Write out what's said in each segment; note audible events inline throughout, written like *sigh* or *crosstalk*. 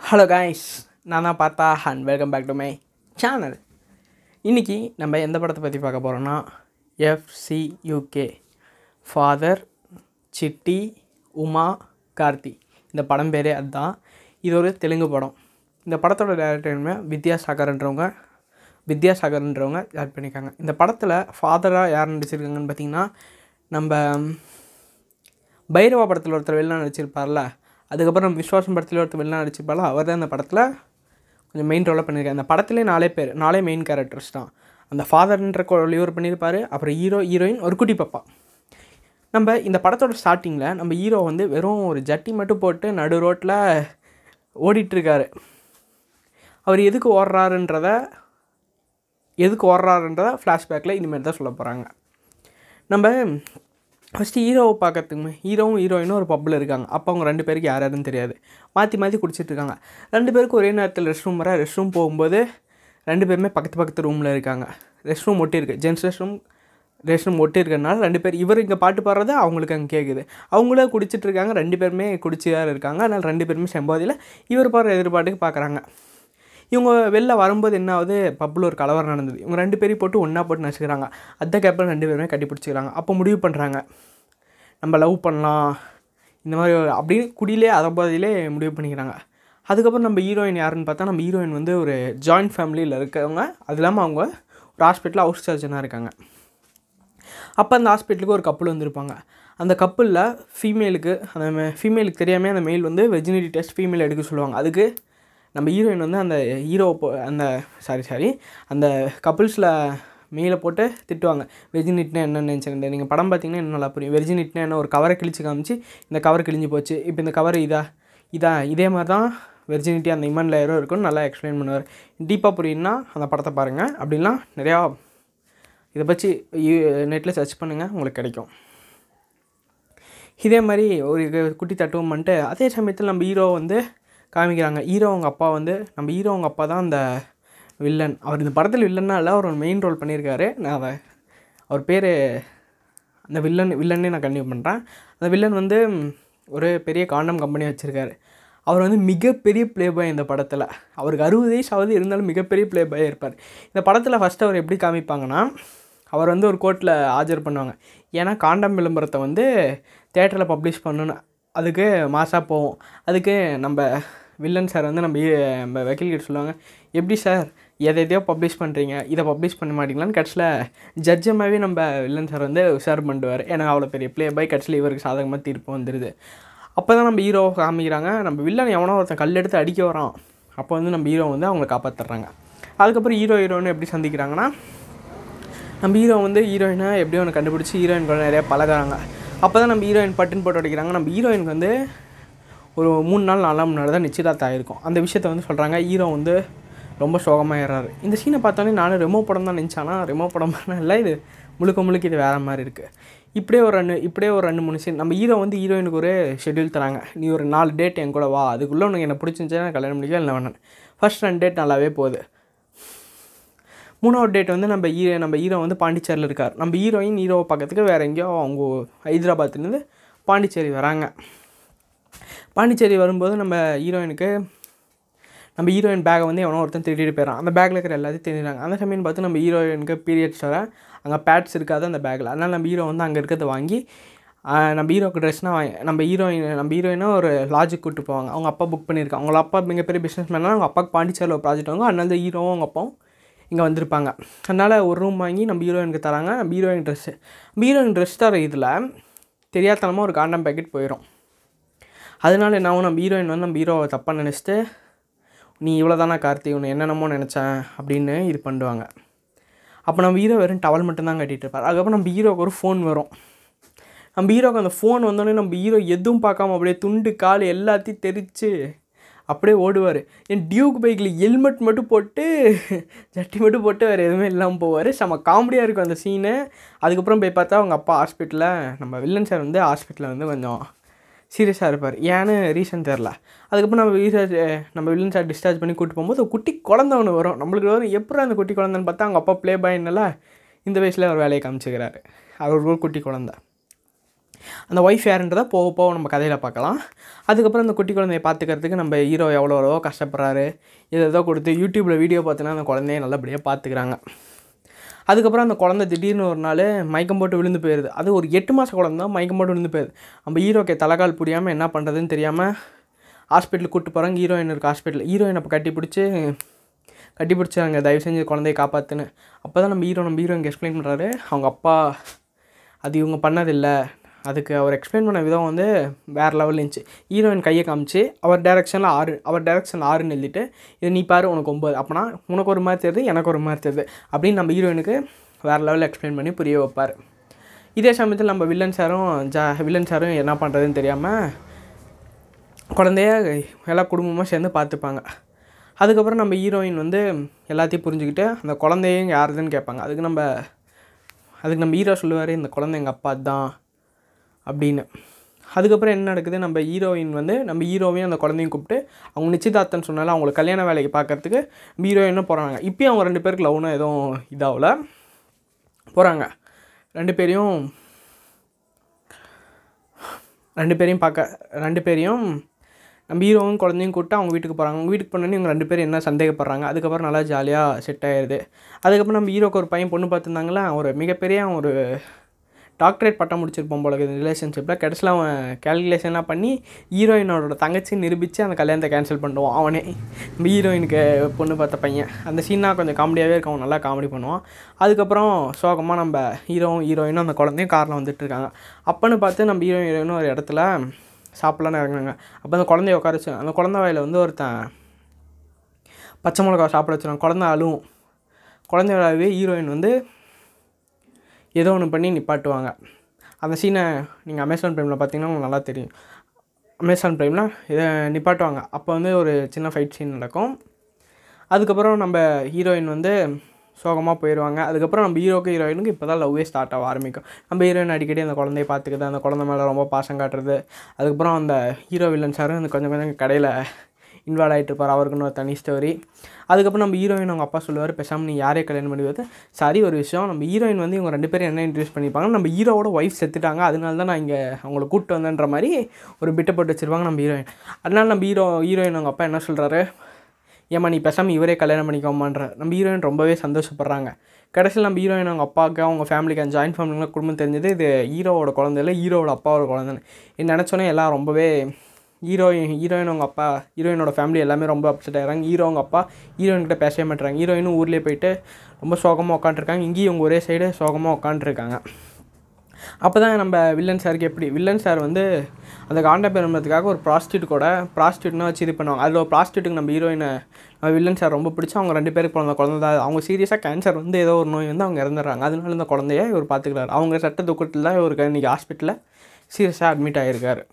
Hello guys நான் தான் Partha and welcome back to my channel இன்றைக்கி நம்ம எந்த படத்தை பற்றி பார்க்க போகிறோன்னா எஃப்சியூகே ஃபாதர் சிட்டி உமா கார்த்தி இந்த படம் பேரே அதுதான். இது ஒரு தெலுங்கு படம். இந்த படத்தோட டேரக்டர்மே வித்யாசாகர்ன்றவங்க வித்யாசாகர்ன்றவங்க ஆட் பண்ணியிருக்காங்க. இந்த படத்தில் ஃபாதராக யார் நடிச்சிருக்காங்கன்னு பார்த்தீங்கன்னா நம்ம பைரவா படத்தில் ஒருத்தர் வெளில நடிச்சிருப்பார்ல அதுக்கப்புறம் நம்ம விஸ்வாசம் படத்தில் ஒருத்தர் வெளிலாம் நடிச்சிருப்பார்ல அவர் தான் அந்த படத்தில் கொஞ்சம் மெயின் ரோலாக பண்ணியிருக்காரு. அந்த படத்துலேயே நாலே பேர் நாலே மெயின் கேரக்டர்ஸ் தான். அந்த ஃபாதர்ன்ற இவர் பண்ணியிருப்பார் அப்புறம் ஹீரோ ஹீரோயின் ஒரு குட்டி பாப்பா. நம்ம இந்த படத்தோட ஸ்டார்டிங்கில் நம்ம ஹீரோ வந்து வெறும் ஒரு ஜட்டி மட்டும் போட்டு நடு ரோட்டில் ஓடிட்டுருக்காரு. அவர் எதுக்கு ஓடுறாருன்றத எதுக்கு ஓடுறாருன்றத ஃப்ளாஷ்பேக்கில் இனிமேல் தான் சொல்ல போகிறாங்க நம்ம ஃபஸ்ட்டு ஹீரோவை பார்க்கறதுக்குமே ஹீரோவும் ஹீரோயினும் ஒரு பப்பில் இருக்காங்க. அப்போ அவங்க ரெண்டு பேருக்கு யார் யாருன்னு தெரியாது. மாற்றி மாற்றி குடிச்சிட்டு இருக்காங்க. ரெண்டு பேருக்கும் ஒரே நேரத்தில் ரெஸ்ட் ரூம் வர ரெஸ்ட் ரூம் போகும்போது ரெண்டு பேருமே பக்கத்து பக்கத்து ரூமில் இருக்காங்க. ரெஸ்ட் ரூம் ஒட்டி இருக்கு. Gents rest room rest room ஒட்டி இருக்கிறனால ரெண்டு பேர் இவர் இங்கே பாட்டு பாடுறது அவங்களுக்கு அங்கே கேட்குது அவங்களே குடிச்சிட்டு இருக்காங்க. ரெண்டு பேருமே குடிச்சு தான் இருக்காங்க. அதனால் ரெண்டு பேருமே செம்போதியில் இவர் பாடுற எதிர்பாட்டுக்கு பார்க்குறாங்க இவங்க வெளில வரும்போது என்ன ஆகுது பப்பில் ஒரு கலவரம் நடந்தது. இவங்க ரெண்டு பேரையும் போட்டு ஒன்றா போட்டு நசுக்கிறாங்க. அதுக்கப்புறம் ரெண்டு பேருமே கட்டி பிடிச்சிக்கிறாங்க. அப்போ முடிவு பண்ணுறாங்க நம்ம லவ் பண்ணலாம். இந்த மாதிரி அப்படின்னு குடியிலே அதம்பாதியிலே முடிவு பண்ணிக்கிறாங்க. அதுக்கப்புறம் நம்ம ஹீரோயின் யாருன்னு பார்த்தா நம்ம ஹீரோயின் வந்து ஒரு ஜாயிண்ட் ஃபேமிலியில் இருக்கவங்க. அது இல்லாமல் அவங்க ஒரு ஹாஸ்பிட்டலில் ஹவுஸ் சர்ஜனாக இருக்காங்க. அப்போ அந்த ஹாஸ்பிட்டலுக்கு ஒரு கப்பல் வந்திருப்பாங்க. அந்த கப்பலில் ஃபீமேலுக்கு அந்த ஃபீமேலுக்கு தெரியாமல் அந்த மெயில் வந்து வெஜினிட்டி டெஸ்ட் ஃபீமேல் எடுக்க சொல்லுவாங்க. அதுக்கு நம்ம ஹீரோயின் வந்து அந்த ஹீரோ அந்த சாரி சாரி அந்த கப்புள்ஸில் மெயிலை போட்டு திட்டுவாங்க. வெர்ஜினிட்னா என்னென்னு நினச்சிக்கிட்டு நீங்கள் படம் பார்த்தீங்கன்னா இன்னும் நல்லா புரியும். வெர்ஜினிட்னா என்ன? ஒரு கவரை கிழிச்சு காமிச்சு இந்த கவர் கிழிஞ்சு போச்சு. இப்போ இந்த கவர் இதா இதா இதே மாதிரி தான் வெர்ஜினிட்டி அந்த இமன் லேயரும் இருக்குன்னு நல்லா எக்ஸ்பிளைன் பண்ணுவார். டீப்பாக புரியும்னா அந்த படத்தை பாருங்கள் அப்படின்லாம் நிறையா இதை பற்றி நெட்டில் சர்ச் பண்ணுங்கள் உங்களுக்கு கிடைக்கும். இதே மாதிரி ஒரு குட்டி தட்டுவோம்ன்ட்டு பண்ணிட்டு அதே சமயத்தில் நம்ம ஹீரோ வந்து காமிக்கிறாங்க. ஹீரோ அவங்க அப்பா வந்து நம்ம ஹீரோ அவங்க அப்பா தான் அந்த வில்லன் அவர் இந்த படத்தில் வில்லன்னா இல்லை அவர் ஒரு மெயின் ரோல் பண்ணியிருக்காரு. நான் அதை அவர் பேர் அந்த வில்லன் வில்லன்னே நான் கண்டினியூ பண்ணுறேன் அந்த வில்லன் வந்து ஒரு பெரிய காண்டம் கம்பெனி வச்சுருக்காரு. அவர் வந்து மிகப்பெரிய ப்ளே பாய் இந்த படத்தில். அவருக்கு அறுபது வயசு ஆகுது இருந்தாலும் மிகப்பெரிய ப்ளே பாய் இருப்பார். இந்த படத்தில் ஃபஸ்ட்டு அவர் எப்படி காமிப்பாங்கன்னா அவர் வந்து ஒரு கோர்ட்டில் ஆஜர் பண்ணுவாங்க. ஏன்னா காண்டம் விளம்பரத்தை வந்து தேட்டரில் பப்ளிஷ் பண்ணணும் அதுக்கு மாசாக போவோம். அதுக்கு நம்ம வில்லன் சார் வந்து நம்ம நம்ம வக்கீல் கிட்ட சொல்லுவாங்க எப்படி சார் எதை எதையோ பப்ளிஷ் பண்ணுறீங்க இதை பப்ளிஷ் பண்ண மாட்டீங்களான்னு கடைசியில் ஜட்ஜமாகவே நம்ம வில்லன் சார் வந்து உஷார் பண்ணுவார். ஏன்னா அவ்வளோ பெரிய பிளே பாய் கடைசியில் இவருக்கு சாதகமாக தீர்ப்பு வந்துடுது அப்போ தான் நம்ம ஹீரோவை காமிக்கிறாங்க. நம்ம வில்லன் எவனோ ஒருத்தன் கல் எடுத்து அடிக்க வரான். அப்போ வந்து நம்ம ஹீரோ வந்து அவங்கள காப்பாற்றுறாங்க அதுக்கப்புறம் ஹீரோ ஹீரோன்னு எப்படி சந்திக்கிறாங்கன்னா நம்ம ஹீரோ வந்து ஹீரோயினை எப்படியோ ஒன்று கண்டுபிடிச்சி ஹீரோயின் கூட நிறையா பழகுறாங்க. அப்போ தான் நம்ம ஹீரோயின் பட்டுன்னு போட்டு அடிக்கிறாங்க. நம்ம ஹீரோயினுக்கு வந்து ஒரு மூணு நாள் நாலாம் முன்னாடி தான் நிச்சயதார்த்தம் ஆயிருக்கும். அந்த விஷயத்த வந்து சொல்கிறாங்க ஹீரோ வந்து ரொம்ப சோகமாயிடுறாரு இந்த சீனை பார்த்தோன்னே நானும் ரெமோ படம் தான் நினச்சானா. ரெமோ படம் *laughs* இல்லை இது முழுக்க முழுக்க இது வேறு மாதிரி இருக்குது இப்படியே ஒரு ரெண்டு இப்படியே ஒரு ரெண்டு மூணு சீன் நம்ம ஹீரோ வந்து ஹீரோயினுக்கு ஒரு ஷெட்யூல் தராங்க. நீ ஒரு நாலு டேட் என் கூட வா. அதுக்குள்ளே உனக்கு என்ன பிடிச்சிருந்துச்சா நான் கல்யாணம் பண்ணிக்கலாம் இல்லை வேணாம். ஃபர்ஸ்ட் ரெண்டு டேட் நல்லாவே போகுது. மூணாவது டேட் வந்து நம்ம ஹீரோ நம்ம ஹீரோ வந்து பாண்டிச்சேரியில் இருக்கார். நம்ம ஹீரோயின் ஹீரோவை பார்க்கறதுக்கு வேறு எங்கேயோ அவங்க ஹைதராபாத்லேருந்து பாண்டிச்சேரி வராங்க. பாண்டிச்சேரி வரும்போது நம்ம ஹீரோயினுக்கு நம்ம ஹீரோயின் பேக்கை வந்து எவனோ ஒருத்தன் திருடிட்டு போயிடறான். அந்த பேக்கில் இருக்கிற எல்லாத்தையும் திருடிறாங்க அந்த சமயம் பார்த்து நம்ம ஹீரோயினுக்கு பீரியட்ஸ் வர அங்கே பேட்ஸ் இருக்காது அந்த பேக்கில் அதனால் நம்ம ஹீரோ வந்து அங்கே இருக்கிறத வாங்கி நம்ம ஹீரோக்கு ட்ரெஸ்னால் வாங்கி நம்ம ஹீரோயின் நம்ம ஹீரோயினை ஒரு லாட்ஜுக்கு கூப்பிட்டு போவாங்க. அவங்க அப்பா புக் பண்ணியிருக்காங்க. அவங்க அப்பா மிகப்பெரிய பிஸ்னஸ் மேனாக அவங்க அப்பாவுக்கு பாண்டிச்சேரியில் ஒரு ப்ராஜெக்ட் வாங்க அதனால ஹீரோவும் அவங்க அப்பாவும் இங்கே வந்திருப்பாங்க. அதனால் ஒரு ரூம் வாங்கி நம்ம ஹீரோயினுக்கு தராங்க. நம்ம ஹீரோயின் ட்ரெஸ்ஸு நம்ம ஹீரோயின் ட்ரெஸ் தர இதில் தெரியாதனமாக ஒரு காண்டம் பேக்கெட் போயிடும் அதனால என்ன ஆகும்? நம்ம ஹீரோயின் வந்து நம்ம ஹீரோவை தப்பாக நினச்சிட்டு நீ இவ்வளோ தானே கார்த்தி? உன்னை என்னென்னமோ நினச்சேன் அப்படின்னு இது பண்ணுவாங்க. அப்போ நம்ம ஹீரோ வெறும் டவல் மட்டும்தான் கட்டிகிட்டு இருப்பார். அதுக்கப்புறம் நம்ம ஹீரோக்கு ஒரு ஃபோன் வரும். நம்ம ஹீரோக்கு அந்த ஃபோன் வந்தோடனே நம்ம ஹீரோ எதுவும் பார்க்காம அப்படியே துண்டு கால் எல்லாத்தையும் தெரித்து அப்படியே ஓடுவார். என் டியூக் பைக்கில் ஹெல்மெட் மட்டும் போட்டு ஜட்டி மட்டும் போட்டு வேறு எதுவுமே இல்லாமல் போவார். செம்ம காமெடியாக இருக்கும் அந்த சீனு அதுக்கப்புறம் போய் பார்த்தா அவங்க அப்பா ஹாஸ்பிட்டலில் நம்ம வில்லன் சார் வந்து ஹாஸ்பிட்டலில் வந்து கொஞ்சம் சீரியஸாக இருப்பார். ஏன்னு ரீசன் தெரில அதுக்கப்புறம் நம்ம ரீசார்ஜ் நம்ம வில்லன் சார் டிஸ்சார்ஜ் பண்ணி கூப்பிட்டு போகும்போது குட்டி குழந்த ஒன்று வரும். நம்மளுக்கு வரும் எப்படி அந்த குட்டி குழந்தைன்னு பார்த்தா அவங்க அப்பா ப்ளே பாயின்னால இந்த வயசில் அவர் வேலையை காமிச்சிக்கிறாரு. அவர் ஒரு குட்டி குழந்தை. அந்த ஒய்ஃப் யாருன்றதை போக போக நம்ம கதையில் பார்க்கலாம். அதுக்கப்புறம் அந்த குட்டி குழந்தைய பார்த்துக்கிறதுக்கு நம்ம ஹீரோ எவ்வளோ எவ்வளோ கஷ்டப்படுறாரு. இதை ஏதோ கொடுத்து யூடியூப்பில் வீடியோ பார்த்தோன்னா அந்த குழந்தைய நல்லபடியாக பார்த்துக்கிறாங்க. அதுக்கப்புறம் அந்த குழந்தை திடீர்னு ஒரு நாள் மயக்கம் போட்டு விழுந்து போயிடுது அது ஒரு எட்டு மாத குழந்தை தான் மயக்கம் போட்டு விழுந்து போயிடுது நம்ம ஹீரோக்கே தலைகால் புரியாமல் என்ன பண்ணுறதுன்னு தெரியாமல் ஹாஸ்பிட்டலுக்கு கூப்பிட்டு போகிறாங்க ஹீரோயின் இருக்குது ஹாஸ்பிட்டல் ஹீரோயின் அப்போ கட்டி பிடிச்சி கட்டி பிடிச்சாங்க தயவு செஞ்சு குழந்தைய காப்பாற்றுன்னு அப்போ தான் நம்ம ஹீரோ நம்ம ஹீரோயினுக்கு எக்ஸ்பிளைன் பண்ணுறாரு அவங்க அப்பா அது இவங்க பண்ணதில்லை. அதுக்கு அவர் எக்ஸ்பிளைன் பண்ண விதம் வந்து வேறு லெவலில் இருந்துச்சு. ஹீரோயின் கையை காமிச்சு அவர் டேரெக்ஷனில் ஆறு அவர் டேரெக்ஷனில் ஆறுன்னு எழுதிட்டு இது நீ பாரு உனக்கு ஒம்பது அப்போனா உனக்கு ஒரு மாதிரி தெரியுது எனக்கு ஒரு மாதிரி தெரியுது. அப்படின்னு நம்ம ஹீரோயினுக்கு வேறு லெவலில் எக்ஸ்பிளைன் பண்ணி புரிய வைப்பார். இதே சமயத்தில் நம்ம வில்லன் சாரும் ஜா வில்லன் சாரும் என்ன பண்ணுறதுன்னு தெரியாமல் குழந்தைய எல்லா குடும்பமாக சேர்ந்து பார்த்துப்பாங்க. அதுக்கப்புறம் நம்ம ஹீரோயின் வந்து எல்லாத்தையும் புரிஞ்சுக்கிட்டு அந்த குழந்தையும் யாருதுன்னு கேட்பாங்க. அதுக்கு நம்ம அதுக்கு நம்ம ஹீரோ சொல்லுவார் இந்த குழந்தை எங்கள் அப்பா தான். அப்படின்னு. அதுக்கப்புறம் என்ன நடக்குது? நம்ம ஹீரோயின் வந்து நம்ம ஹீரோவையும் அந்த குழந்தையும் கூப்பிட்டு அவங்க நிச்சயதார்த்தம்னு சொன்னாலும் அவங்களுக்கு கல்யாண வேலைக்கு பார்க்கறதுக்கு ஹீரோயினும் போகிறாங்க இப்போயும் அவங்க ரெண்டு பேருக்கு லவ்னு எதுவும் இதாகல. போகிறாங்க ரெண்டு பேரையும் ரெண்டு பேரையும் பார்க்க ரெண்டு பேரையும் நம்ம ஹீரோவும் குழந்தையும் கூப்பிட்டு அவங்க வீட்டுக்கு போகிறாங்க அவங்க வீட்டுக்கு போனோன்னே இவங்க ரெண்டு பேரும் என்ன சந்தேகப்படுறாங்க? அதுக்கப்புறம் நல்லா ஜாலியாக செட் ஆயிடுது அதுக்கப்புறம் நம்ம ஹீரோக்கு ஒரு பையன் பொண்ணு பார்த்துருந்தாங்களா ஒரு மிகப்பெரிய ஒரு டாக்டரேட் பட்டம் முடிச்சிருப்போம் போல இந்த ரிலேஷன்ஷிப்பில் கடைசியில் அவன் கேல்குலேஷனாக பண்ணி ஹீரோயினோட தங்கச்சி நிரூபித்து அந்த கல்யாணத்தை கேன்சல் பண்ணுவான் அவனே. நம்ம ஹீரோயினுக்கு பொண்ணு பார்த்த பையன். அந்த சீனாக கொஞ்சம் காமெடியாகவே இருக்கும். அவன் நல்லா காமெடி பண்ணுவான். அதுக்கப்புறம் சோகமாக நம்ம ஹீரோவும் ஹீரோயினும் அந்த குழந்தையும் காரில் வந்துட்டுருக்காங்க அப்போன்னு பார்த்து நம்ம ஹீரோ ஹீரோயினும் ஒரு இடத்துல சாப்பிட்லான்னு இறங்குனாங்க. அப்போ அந்த குழந்தைய உட்கார வச்சு அந்த குழந்தை வாயில் வந்து ஒருத்தன் பச்சை மிளகா சாப்பிட வச்சுருவாங்க குழந்தை அழுவும். குழந்தையோடவே ஹீரோயின் வந்து ஏதோ ஒன்று பண்ணி நிப்பாட்டுவாங்க. அந்த சீனை நீங்கள் அமேசான் ப்ரைமில் பார்த்தீங்கன்னா உங்களுக்கு நல்லா தெரியும். அமேசான் ப்ரைமில் இதை நிப்பாட்டுவாங்க. அப்போ வந்து ஒரு சின்ன ஃபைட் சீன் நடக்கும். அதுக்கப்புறம் நம்ம ஹீரோயின் வந்து சோகமாக போயிடுவாங்க அதுக்கப்புறம் நம்ம ஹீரோக்கு ஹீரோயினுக்கு இப்போ தான் லவ்வே ஸ்டார்ட் ஆக ஆரம்பிக்கும். நம்ம ஹீரோயின் அடிக்கடி அந்த குழந்தைய பார்த்துக்குது. அந்த குழந்தை மேலே ரொம்ப பாசம் காட்டுறது. அதுக்கப்புறம் அந்த ஹீரோ வில்லன் சாரும் அந்த கொஞ்சம் கொஞ்சம் கடையில் இன்வால்வ் ஆகிட்டு இருப்பார். அவருக்குன்னு ஒரு தனி ஸ்டோரி அதுக்கப்புறம் நம்ம ஹீரோயின் அவங்க அப்பா சொல்லுவார் பேசாமல் நீ யாரே கல்யாணம் பண்ணுவது சரி ஒரு விஷயம். நம்ம ஹீரோயின் வந்து இவங்க ரெண்டு பேரும் என்ன இன்ட்ரடியூஸ் பண்ணிப்பாங்க நம்ம ஹீரோவோட ஒய்ஃப் செத்துட்டாங்க. அதனால தான் நான் இங்கே அவங்கள கூப்பிட்டு வந்தேன்ற மாதிரி ஒரு பிட்டை போட்டு வச்சுருப்பாங்க நம்ம ஹீரோயின் அதனால நம்ம ஹீரோ ஹீரோயின் அவங்க அப்பா என்ன சொல்கிறாரு ஏம்மா நீ பேசாமல் இவரே கல்யாணம் பண்ணிக்கோமான்ற நம்ம ஹீரோயின் ரொம்பவே சந்தோஷப்படுறாங்க. கடைசியில் நம்ம ஹீரோயின் அவங்க அப்பாவுக்கு அவங்க ஃபேமிலிக்கு அந்த ஜாயின்ட் ஃபேமிலிங்களாம் குடும்பம் தெரிஞ்சது இது ஹீரோவோட குழந்தை இல்லை ஹீரோவோட அப்பாவோட குழந்தைன்னு. நினச்சோன்னே எல்லாம் ரொம்பவே ஹீரோயின் ஹீரோயின் அவங்க அப்பா ஹீரோயினோட ஃபேமிலி எல்லாமே ரொம்ப அப்செட் ஆகிறாங்க ஹீரோ அவங்க அப்பா ஹீரோயின்கிட்ட பேசவே மாட்டுறாங்க ஹீரோயினும் ஊர்லேயே போயிட்டு ரொம்ப சோகமாக உட்காந்துருக்காங்க இங்கேயும் இவங்க ஒரே சைடு சோகமாக உட்காந்துருக்காங்க அப்போ தான் நம்ம வில்லன் சாருக்கு எப்படி வில்லன் சார் வந்து அந்த காண்டா பெருமத்துக்காக ஒரு ப்ராஸ்டியூட் கூட ப்ராஸ்டியூட்னா வச்சு இது பண்ணுவாங்க. அதில் ஒரு ப்ராஸ்டியூட்டுக்கு நம்ம ஹீரோயினை நம்ம வில்லன் சார் ரொம்ப பிடிச்சி அவங்க ரெண்டு பேருக்கு பிறந்த குழந்தை தான். அவங்க சீரியஸாக கேன்சர் வந்து ஏதோ ஒரு நோய் வந்து அவங்க இறந்துடுறாங்க. அதனால இந்த குழந்தைய இவர் பார்த்துக்கிறாரு அவங்க சட்ட துக்கத்தில் தான் இவருக்கு இன்றைக்கி ஹாஸ்பிட்டலில் சீரியஸாக அட்மிட் ஆகியிருக்காரு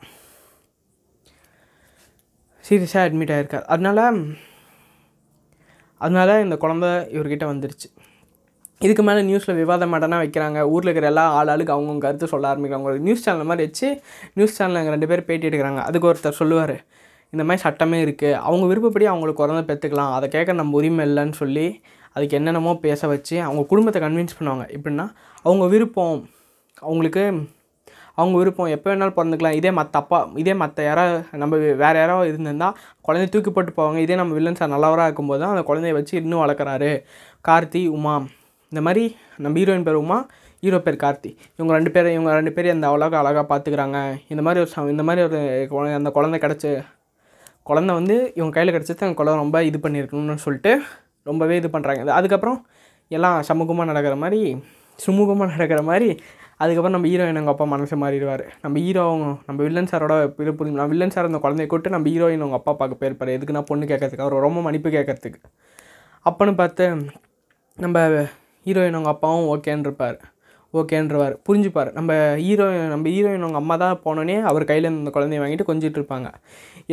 சீரியஸாக அட்மிட் ஆகிருக்கார் அதனால அதனால் இந்த குழந்த இவர்கிட்ட வந்துருச்சு. இதுக்கு மேலே நியூஸில் விவாதம் மேடனா வைக்கிறாங்க. ஊரில் இருக்கிற எல்லா ஆள் ஆளுக்கு அவங்கவுங்க கருத்து சொல்ல ஆரம்பிக்கிறாங்க. ஒரு நியூஸ் சேனல் மாதிரி வச்சு நியூஸ் சேனலில் அங்கே ரெண்டு பேர் பேட்டி எடுக்கிறாங்க. அதுக்கு ஒருத்தர் சொல்லுவார் இந்த மாதிரி சட்டமே இருக்குது அவங்க விருப்பப்படி அவங்களுக்கு குழந்தை பெற்றுக்கலாம் அதை கேட்க நம்ம உரிமை இல்லைன்னு சொல்லி அதுக்கு என்னென்னமோ பேச வச்சு அவங்க குடும்பத்தை கன்வின்ஸ் பண்ணுவாங்க. எப்படின்னா அவங்க விருப்பம் அவங்களுக்கு அவங்க விருப்பம் எப்போ வேணாலும் பிறந்துக்கலாம். இதே மற்ற அப்பா இதே மற்ற யாராவது நம்ம வேறு யாராவது இருந்திருந்தால் குழந்தைய தூக்கி போட்டு போவாங்க. இதே நம்ம வில்லன் சார் நல்லவராக இருக்கும்போது தான் அந்த குழந்தைய வச்சு இன்னும் வளர்க்குறாரு. கார்த்தி உமா. இந்த மாதிரி நம்ம ஹீரோயின் பேர் உமா ஹீரோ பேர் கார்த்தி. இவங்க ரெண்டு பேரும் இவங்க ரெண்டு பேரும் அந்த அவ்வளோக்கு அழகாக பார்த்துக்கிறாங்க இந்த மாதிரி ஒரு ச- இந்த மாதிரி ஒரு குழந்தை அந்த குழந்தை கிடச்சி குழந்த வந்து இவங்க கையில் கிடச்சது அந்த குழந்தை ரொம்ப இது பண்ணியிருக்கணும்னு சொல்லிட்டு ரொம்பவே இது பண்ணுறாங்க அதுக்கப்புறம் எல்லாம் சமூகமாக நடக்கிற மாதிரி சுமூகமாக நடக்கிற மாதிரி அதுக்கப்புறம் நம்ம ஹீரோயின் அவங்க அப்பா மனசு மாறிடுவார். நம்ம ஹீரோ நம்ம வில்லன் சாரோட இது புரியும்? நம்ம வில்லன் சார் அந்த குழந்தைய கூட்டு நம்ம ஹீரோயின் அவங்க அப்பா பார்க்க போயிருப்பார். எதுக்குன்னா பொண்ணு கேட்கறதுக்கு? அவர் ரொம்ப மன்னிப்பு கேட்கறதுக்கு. அப்போன்னு பார்த்து நம்ம ஹீரோயின் அவங்க அப்பாவும் ஓகேன்னு இருப்பார் ஓகேன்றவார் புரிஞ்சுப்பார். நம்ம ஹீரோ நம்ம ஹீரோயின் அவங்க அம்மா தான் போனோடனே அவர் கையில் இந்த குழந்தைய வாங்கிட்டு கொஞ்சிட்டு இருப்பாங்க.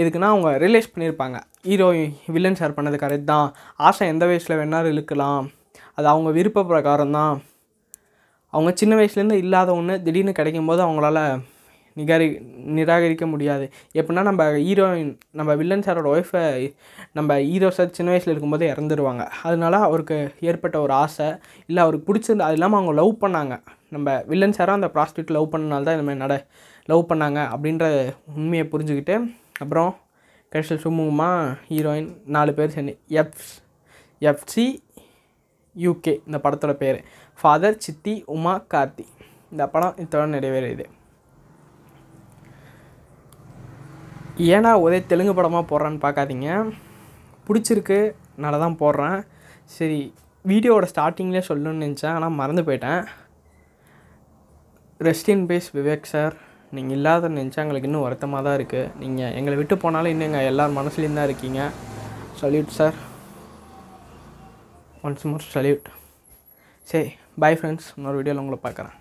எதுக்குன்னா அவங்க ரிலேஸ் பண்ணியிருப்பாங்க. ஹீரோயின் வில்லன் சார் பண்ணது கரெக்ட் தான். ஆசை எந்த வயசில் வேணாலும் இழுக்கலாம். அது அவங்க விருப்ப பிரகாரம் தான். அவங்க சின்ன வயசுலேருந்து இல்லாத ஒன்று திடீர்னு கிடைக்கும் போது அவங்களால நிகாரி நிராகரிக்க முடியாது. எப்படின்னா நம்ம ஹீரோயின் நம்ம வில்லன் சாரோட ஒய்ஃபை நம்ம ஹீரோ சார் சின்ன வயசில் இருக்கும்போது இறந்துருவாங்க. அதனால அவருக்கு ஏற்பட்ட ஒரு ஆசை இல்லை அவருக்கு பிடிச்சிருந்து அது இல்லாமல் அவங்க லவ் பண்ணாங்க. நம்ம வில்லன் சாரோ அந்த ப்ராஸ்டியூட் லவ் பண்ணனால தான் இந்தமாதிரி நட லவ் பண்ணாங்க அப்படின்ற உண்மையை புரிஞ்சுக்கிட்டு அப்புறம் கடைசியில் சுமூகமாக ஹீரோயின் நாலு பேர் சேர்ந்து எஃப் எஃப்சி யூகே இந்த படத்தோட பேர். ஃபாதர் சித்தி உமா கார்த்தி இந்த படம் இத்தோட நிறைவேறியது. ஏன்னா ஒரே தெலுங்கு படமாக போடுறான்னு பார்க்காதீங்க. பிடிச்சிருக்கு நல்லா தான் போடுறேன். சரி வீடியோவோட ஸ்டார்டிங்லேயே சொல்லணும்னு நினச்சேன் ஆனால் மறந்து போயிட்டேன். Rest in peace Vivek sir நீங்கள் இல்லாத நினச்சா எங்களுக்கு இன்னும் வருத்தமாக தான் இருக்குது நீங்கள் எங்களை விட்டு போனாலும் இன்னும் எங்கள் எல்லார் மனசுலேயும் தான் இருக்கீங்க. Salute sir once more salute சரி பை ஃப்ரெண்ட்ஸ் இன்னொரு வீடியோவில் உங்களை பார்க்குறேன்.